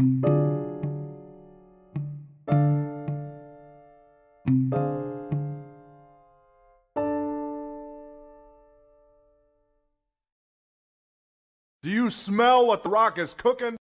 Do you smell what the rock is cooking?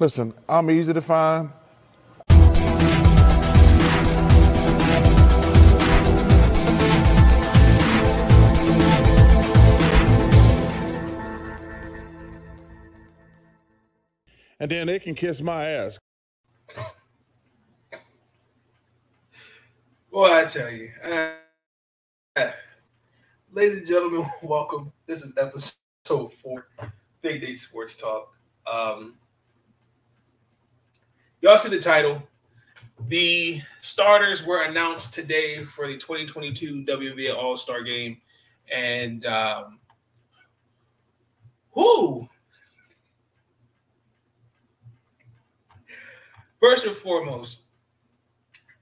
Listen, I'm easy to find. And then they can kiss my ass. Boy, I tell you. Uh, ladies and gentlemen, welcome. This is episode four, Big Nate Sports Talk. Um, y'all see the title. The starters were announced today for the 2022 WNBA All Star Game, and um, who? First and foremost,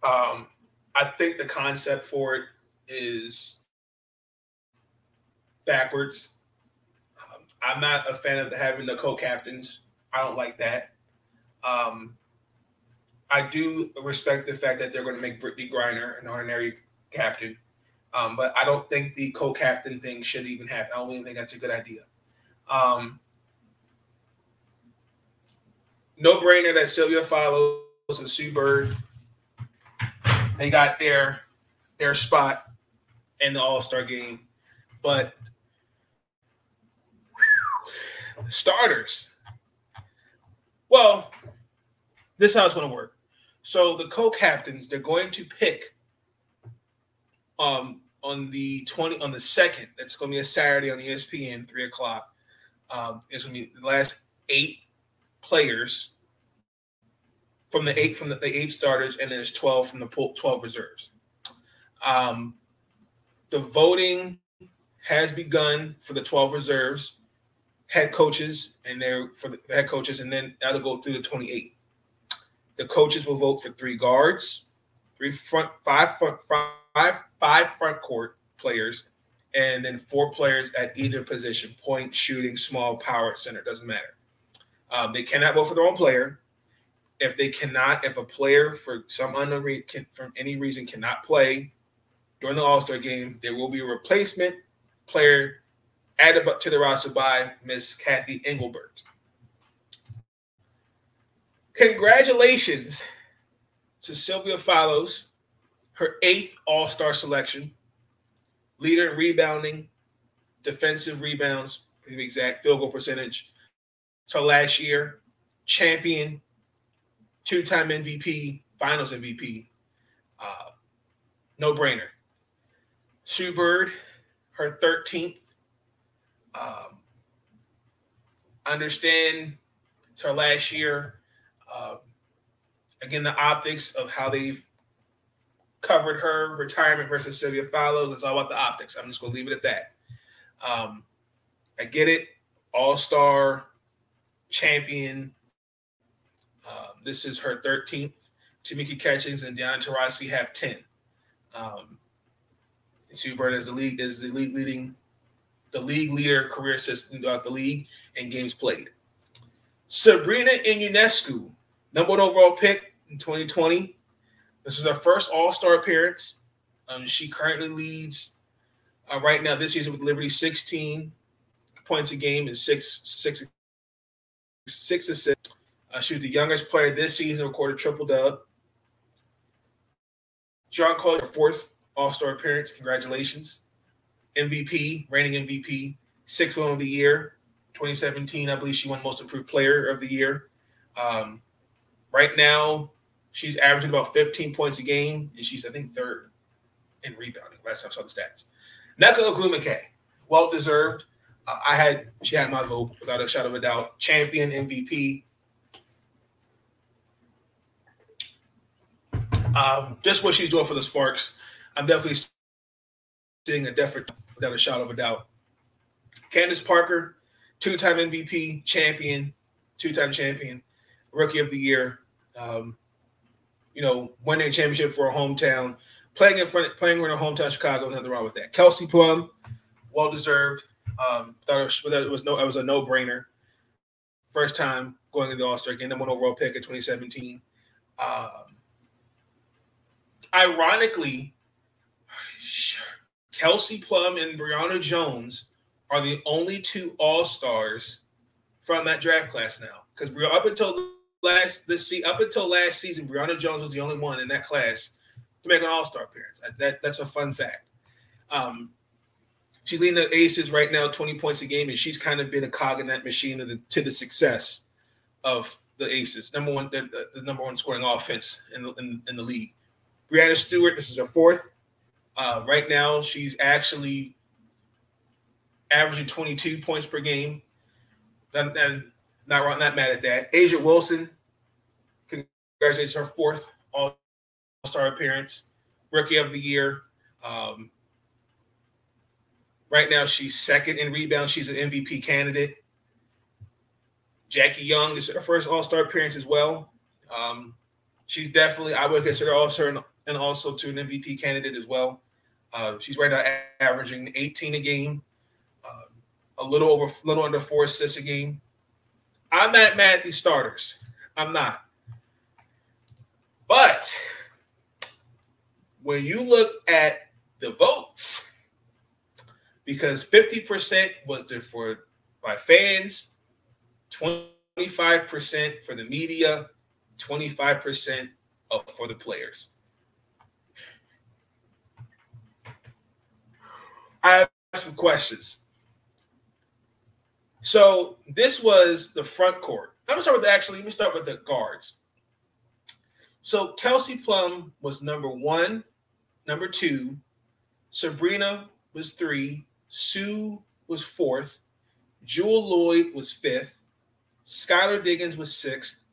um, I think the concept for it is backwards. Um, I'm not a fan of having the co-captains. I don't like that. Um, I do respect the fact that they're going to make Brittney Griner an honorary captain, um, but I don't think the co-captain thing should even happen. I don't even think that's a good idea. Um, no brainer that Sylvia Fowles and Sue Bird they got their their spot in the All Star game, but starters. Well, this is how it's going to work. So the co-captains, they're going to pick um on the 20 on the second. That's going to be a Saturday on ESPN, three o'clock. Um, it's going to be the last eight players from the eight from the, the eight starters, and then there's 12 from the pool, 12 reserves. Um, the voting has begun for the 12 reserves, head coaches, and they're for the head coaches, and then that'll go through the 28th. The coaches will vote for three guards, three front, five front, five, five front court players, and then four players at either position point, shooting, small, power, center, doesn't matter. Um, they cannot vote for their own player. If they cannot, if a player for some unknown from any reason cannot play during the All Star game, there will be a replacement player added to the roster by Miss Cathy Engelbert. Congratulations to Sylvia Fowles, her eighth All Star selection, leader in rebounding, defensive rebounds, to be exact, field goal percentage. So last year, champion, two time MVP, finals MVP. Uh, no brainer. Sue Bird, her 13th. Um, understand it's her last year. Um, again, the optics of how they've covered her retirement versus Sylvia Fowles. It's all about the optics. I'm just going to leave it at that. Um, I get it. All star champion. Um, this is her 13th. Tamika Catchings and Diana Taurasi have 10. Um, Sue Bird is the league is the league leading the league leader career system throughout the league and games played. Sabrina Ionescu, number one overall pick in 2020. This is her first All Star appearance. Um, she currently leads uh, right now this season with Liberty 16 points a game and six six six assists. Uh, she was the youngest player this season, recorded triple dub. Jonquel, her fourth All Star appearance. Congratulations. MVP, reigning MVP, sixth one of the year, 2017. I believe she won Most Improved Player of the Year. Um, right now, she's averaging about 15 points a game, and she's, I think, third in rebounding. Last time I saw the stats. Nneka Ogwumike, well deserved. Uh, I had she had my vote without a shadow of a doubt. Champion MVP. Um, just what she's doing for the Sparks. I'm definitely seeing a different without a shadow of a doubt. Candace Parker, two-time MVP, champion, two-time champion, rookie of the year. Um, you know, winning a championship for a hometown, playing in front, playing in a hometown, Chicago. Nothing wrong with that. Kelsey Plum, well deserved. Um, thought it was, it was no, it was a no-brainer. First time going to the All Star game, number one overall pick in 2017. Um, ironically, Kelsey Plum and Brionna Jones are the only two All Stars from that draft class now. Because we're up until last this see up until last season, Brionna Jones was the only one in that class to make an All Star appearance. That that's a fun fact. Um, she's leading the Aces right now, twenty points a game, and she's kind of been a cog in that machine the, to the success of the Aces. Number one, the, the number one scoring offense in the, in, in the league. Breanna Stewart, this is her fourth. Uh, right now, she's actually averaging 22 points per game. Not, not, not mad at that. A'ja Wilson, congratulations, her fourth All Star appearance, Rookie of the Year. Um, right now, she's second in rebound. She's an MVP candidate. Jackie Young, is her first All Star appearance as well. Um, she's definitely, I would consider also an, and also to an MVP candidate as well. Uh, she's right now averaging 18 a game, uh, a little over, little under four assists a game. I'm not mad at these starters. I'm not. But when you look at the votes, because 50% was there for by fans, 25% for the media, 25% for the players. I have some questions. So this was the front court. I'm gonna start with actually. Let me start with the guards. So Kelsey Plum was number one, number two. Sabrina was three. Sue was fourth. Jewell Loyd was fifth. Skylar Diggins was sixth.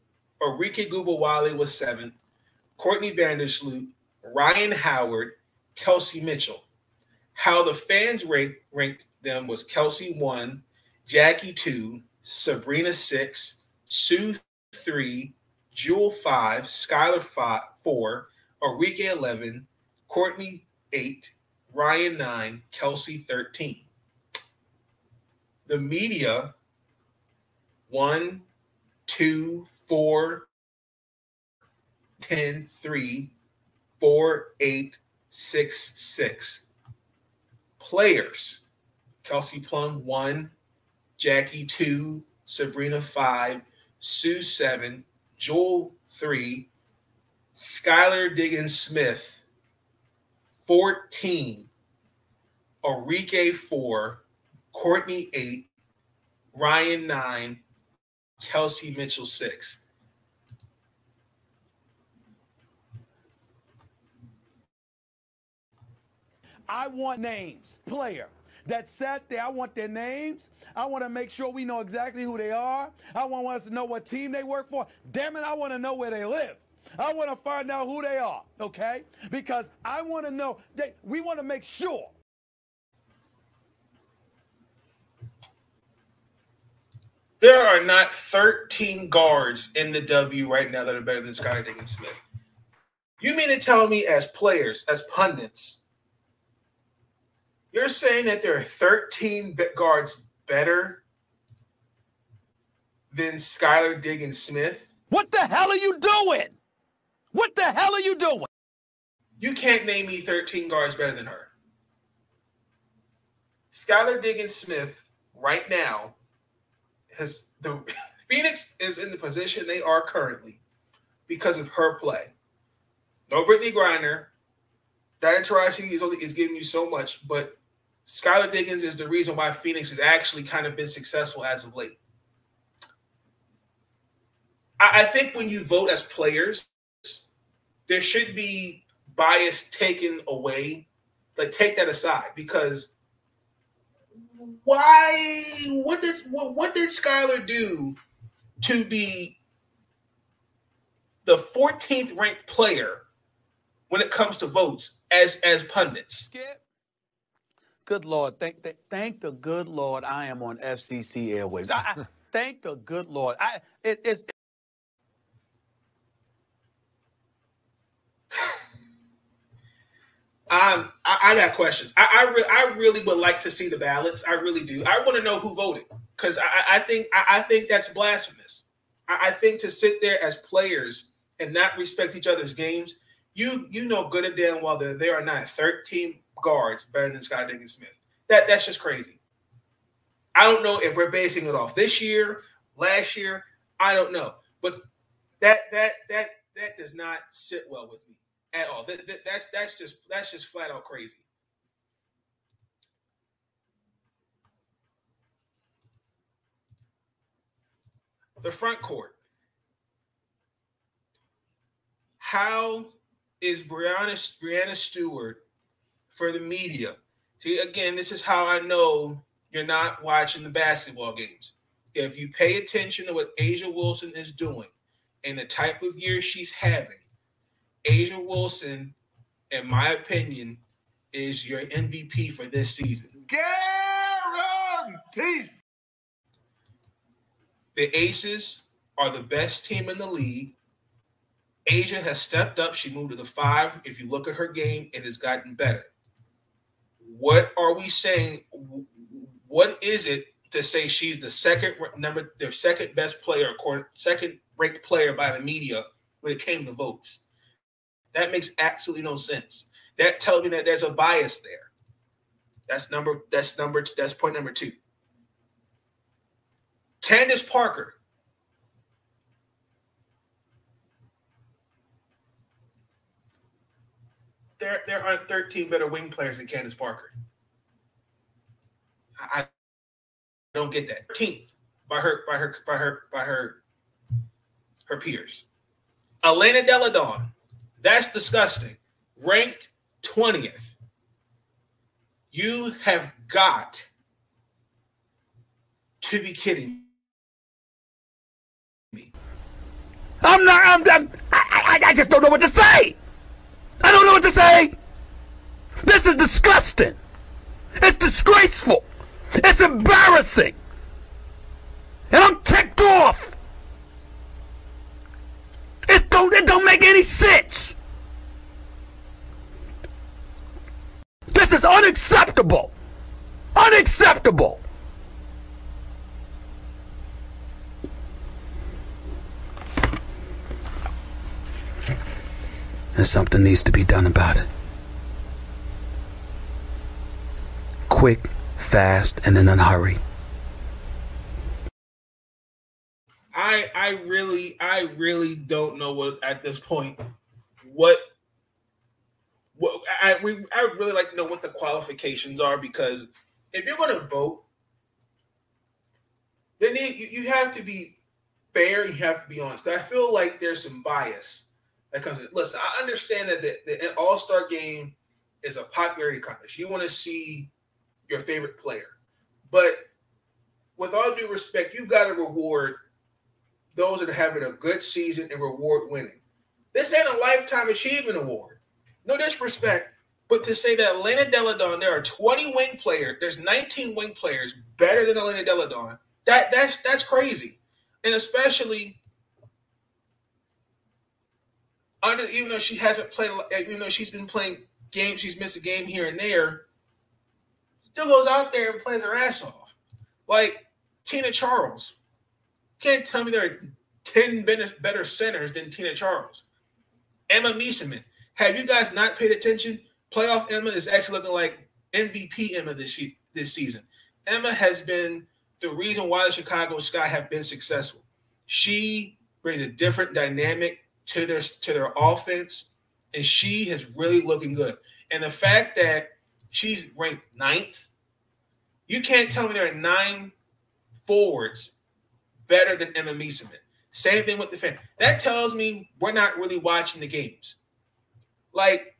Arike Ogunbowale was seventh. Courtney Vandersloot, Rhyne Howard, Kelsey Mitchell. How the fans ranked, ranked them was Kelsey one, Jackie two, Sabrina six, Sue three, Jewell five, Skylar five, four, Arike eleven, Courtney eight, Rhyne nine, Kelsey thirteen. The media one, two, four, 10, 3, 4, 8, 6, 6. Players Kelsey Plum, 1, Jackie, 2, Sabrina, 5, Sue, 7, Joel 3, Skylar Diggins Smith, 14, Arike, 4, Courtney, 8, Rhyne, 9, Kelsey Mitchell, 6. I want names, player that sat there. I want their names. I want to make sure we know exactly who they are. I want us to know what team they work for. Damn it, I want to know where they live. I want to find out who they are, okay? Because I want to know. They, we want to make sure. There are not 13 guards in the W right now that are better than Skylar Diggins Smith. You mean to tell me, as players, as pundits, you're saying that there are 13 guards better than Skylar Diggins Smith? What the hell are you doing? What the hell are you doing? You can't name me 13 guards better than her. Skylar Diggins Smith, right now, has the Phoenix is in the position they are currently because of her play. No Brittney Griner. Diana Taurasi is only is giving you so much, but Skylar Diggins is the reason why Phoenix has actually kind of been successful as of late. I, I think when you vote as players, there should be bias taken away. Like take that aside because why what did what, what did Skylar do to be the 14th ranked player when it comes to votes as as pundits? Skip. Good Lord, thank, thank, thank the good Lord I am on FCC Airways. I, I thank the good Lord. I it, it's Um, I, I, got questions. I I, re- I, really would like to see the ballots. I really do. I want to know who voted because I, I, think I, think that's blasphemous. I, think to sit there as players and not respect each other's games, you you know good and damn well that there are not 13 guards better than Scott Diggins Smith. That that's just crazy. I don't know if we're basing it off this year, last year. I don't know, but that that that that does not sit well with me at all. That, that, that's that's just that's just flat out crazy. The front court. How is Brianna Breanna Stewart for the media? See, again, this is how I know you're not watching the basketball games. If you pay attention to what A'ja Wilson is doing and the type of year she's having, A'ja Wilson, in my opinion, is your MVP for this season. Guarantee. The Aces are the best team in the league. A'ja has stepped up. She moved to the five. If you look at her game, it has gotten better. What are we saying? What is it to say she's the second number, their second best player, second ranked player by the media when it came to votes? That makes absolutely no sense. That tells me that there's a bias there. That's number. That's number. That's point number two. Candace Parker. There, there aren't 13 better wing players than Candace Parker. I, don't get that. 13th by her by her by her by her her peers. Elena Delle Donne, that's disgusting. Ranked 20th. You have got to be kidding me. I'm not. I'm. I'm I, I, I just don't know what to say. I don't know what to say. This is disgusting. It's disgraceful. It's embarrassing. And I'm ticked off. It don't. It don't make any sense. This is unacceptable. Unacceptable. And something needs to be done about it. Quick, fast, and in a hurry. I I really I really don't know what at this point what what I we I really like to know what the qualifications are because if you're going to vote, then you, you have to be fair. You have to be honest. I feel like there's some bias that comes in. Listen, I understand that the, the All Star game is a popularity contest. You want to see your favorite player, but with all due respect, you've got to reward those that are having a good season and reward winning. This ain't a lifetime achievement award. No disrespect, but to say that Elena Delle Donne, there are 20 wing players, there's 19 wing players better than Elena Delle Donne. That that's that's crazy. And especially under even though she hasn't played even though she's been playing games, she's missed a game here and there, still goes out there and plays her ass off. Like Tina Charles. Can't tell me there are 10 better, centers than Tina Charles. Emma Meesseman. Have you guys not paid attention? Playoff Emma is actually looking like MVP Emma this, this season. Emma has been the reason why the Chicago Sky have been successful. She brings a different dynamic to their to their offense, and she is really looking good. And the fact that she's ranked ninth, you can't tell me there are nine forwards better than Emma Meesseman. Same thing with the fan. That tells me we're not really watching the games. Like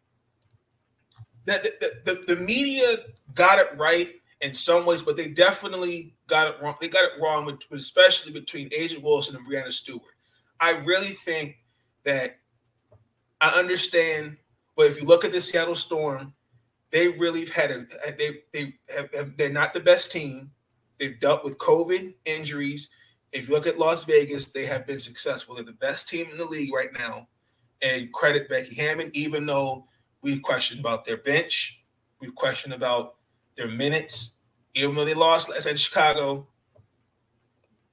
the, the, the, the media got it right in some ways, but they definitely got it wrong. They got it wrong, with, especially between A'ja Wilson and Breanna Stewart. I really think that I understand, but if you look at the Seattle Storm, they really have had a they they have, have, they're not the best team. They've dealt with COVID injuries. If you look at Las Vegas, they have been successful. They're the best team in the league right now. And credit Becky Hammon, even though we've questioned about their bench, we've questioned about their minutes, even though they lost last night Chicago.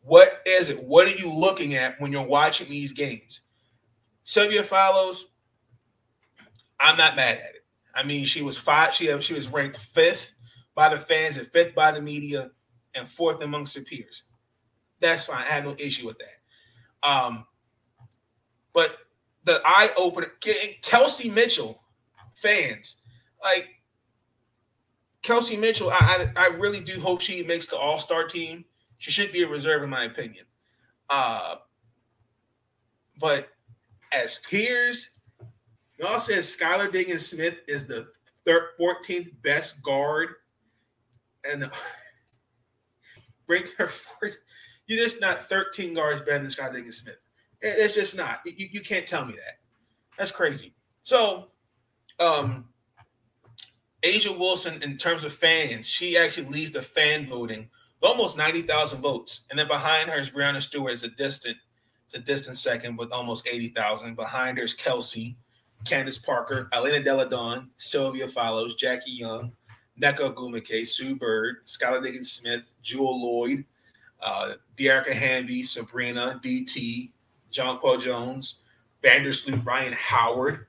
What is it? What are you looking at when you're watching these games? Sylvia Fowles. I'm not mad at it. I mean, she was five. She she was ranked fifth by the fans and fifth by the media, and fourth amongst her peers. That's fine. I have no issue with that. Um, but the eye opener, Kelsey Mitchell fans, like Kelsey Mitchell, I, I, I really do hope she makes the All Star team. She should be a reserve, in my opinion. Uh, but as peers, y'all says Skylar Diggins Smith is the third, 14th best guard, and bring her forward. You're just not 13 guards better than Skylar Diggins Smith. It's just not. You, you can't tell me that. That's crazy. So, um, A'ja Wilson, in terms of fans, she actually leads the fan voting with almost 90,000 votes. And then behind her is Breanna Stewart is a distant, a distant second with almost 80,000. Behind her is Kelsey, Candace Parker, Elena Delle Donne, Sylvia Fowles, Jackie Young, Nneka Ogwumike, Sue Bird, Skylar Diggins Smith, Jewell Loyd, uh, Dearica Hamby, Sabrina, DT, Jonquel Jones, Vandersloot, Rhyne Howard,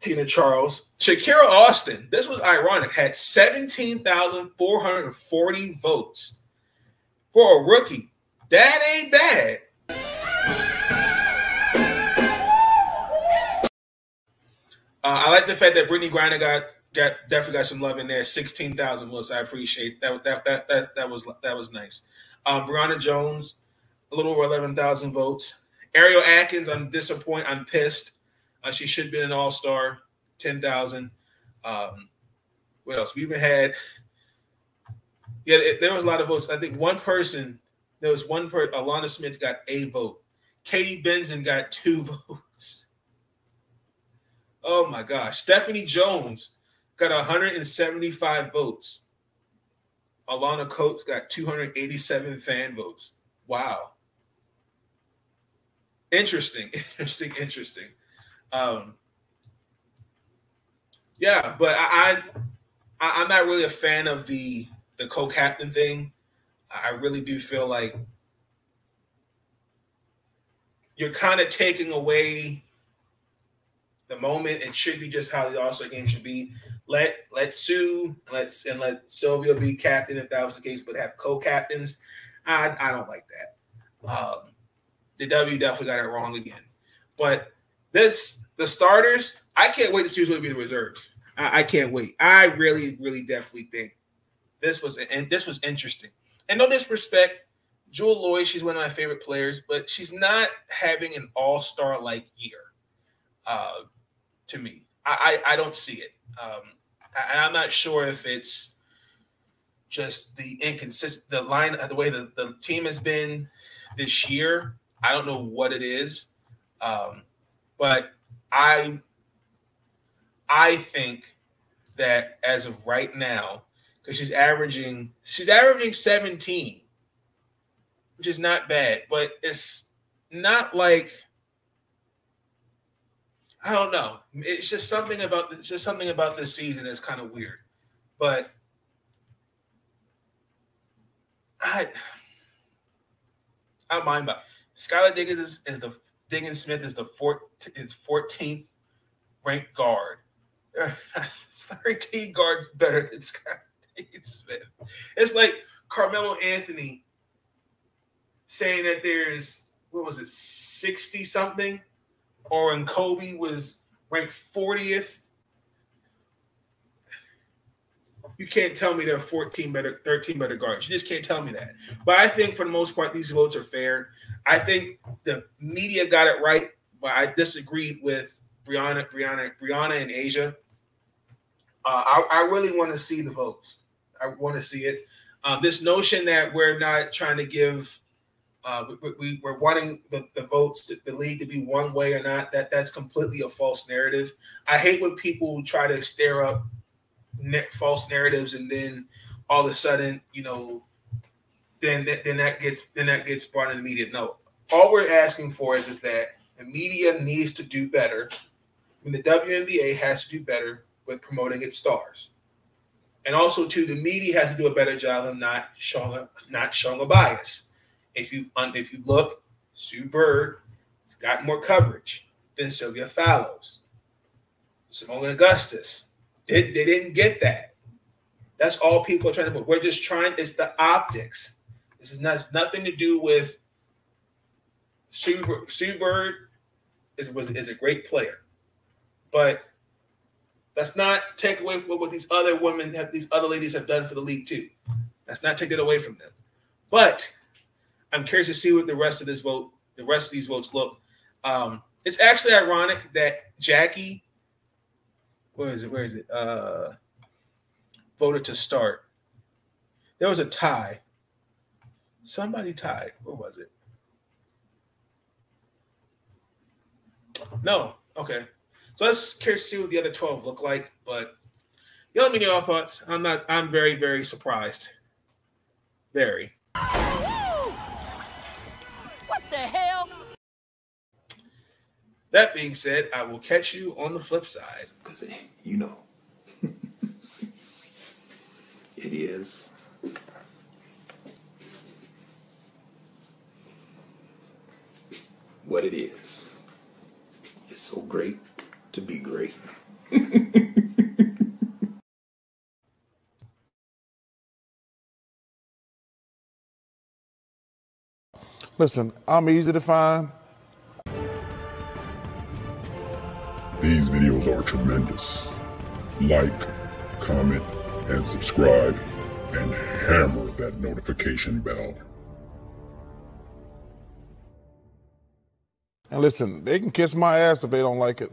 Tina Charles, Shakira Austin. This was ironic. Had 17,440 votes for a rookie. That ain't bad. Uh, I like the fact that Brittney Griner got got definitely got some love in there. Sixteen thousand votes. I appreciate that. That that that that was that was nice. Um, Brionna Jones, a little over eleven thousand votes. Ariel Atkins, I'm disappointed. I'm pissed. Uh, she should be an All Star. Ten thousand. Um, what else? We even had. Yeah, it, there was a lot of votes. I think one person. There was one person. Alanna Smith got a vote. Katie Benson got two votes. Oh my gosh. Stephanie Jones got 175 votes. Alaina Coates got 287 fan votes. Wow. Interesting, interesting, interesting. Um, yeah, but I, I I'm not really a fan of the the co-captain thing. I really do feel like you're kind of taking away the moment. It should be just how the All Star game should be. Let let Sue let's and let Sylvia be captain if that was the case, but have co-captains. I I don't like that. Um, the W definitely got it wrong again. But this the starters. I can't wait to see who's going to be the reserves. I, I can't wait. I really, really, definitely think this was and this was interesting. And no disrespect, Jewell Loyd, she's one of my favorite players, but she's not having an all-star like year. Uh, to me, I, I, I don't see it. Um, I, I'm not sure if it's just the inconsistent, the line, the way the, the team has been this year. I don't know what it is, um, but I I think that as of right now, because she's averaging she's averaging 17, which is not bad, but it's not like I don't know. It's just something about it's just something about this season that's kind of weird. But I I mind about Skylar Diggins is, is the Diggins Smith is the fourth is 14th ranked guard. 13 guards better than Skylar Diggins Smith. It's like Carmelo Anthony saying that there's what was it, 60 something, or when Kobe was ranked 40th. You can't tell me there are 14 better, 13 better guards. You just can't tell me that. But I think for the most part, these votes are fair. I think the media got it right, but I disagreed with Breanna, Breanna, Breanna, and A'ja. Uh, I, I, really want to see the votes. I want to see it. Um, this notion that we're not trying to give, uh, we, we, are wanting the, the votes, the, the league to be one way or not. That that's completely a false narrative. I hate when people try to stir up ne- false narratives and then all of a sudden, you know, then then that gets then that gets brought in the media. No, all we're asking for is is that the media needs to do better. I mean, the WNBA has to do better with promoting its stars, and also too, the media has to do a better job of not showing not showing a bias. If you if you look, Sue Bird has got more coverage than Sylvia Fowles. Seimone Augustus did they didn't get that. That's all people are trying to put. We're just trying. It's the optics. This is not nothing to do with Sue, Sue Bird is was is a great player, but let's not take away from what these other women have these other ladies have done for the league too. Let's not take it away from them. But I'm curious to see what the rest of this vote, the rest of these votes look. Um, it's actually ironic that Jackie, where is it? Where is it? Uh, voted to start. There was a tie. Somebody tied. What was it? No. Okay. So let's curious to see what the other 12 look like. But you let me know your thoughts. I'm not I'm very, very surprised. Very. That being said, I will catch you on the flip side. Because eh, you know. it is what it is. It's so great to be great. Listen, I'm easy to find. These videos are tremendous. Like, comment, and subscribe, and hammer that notification bell. And listen, they can kiss my ass if they don't like it.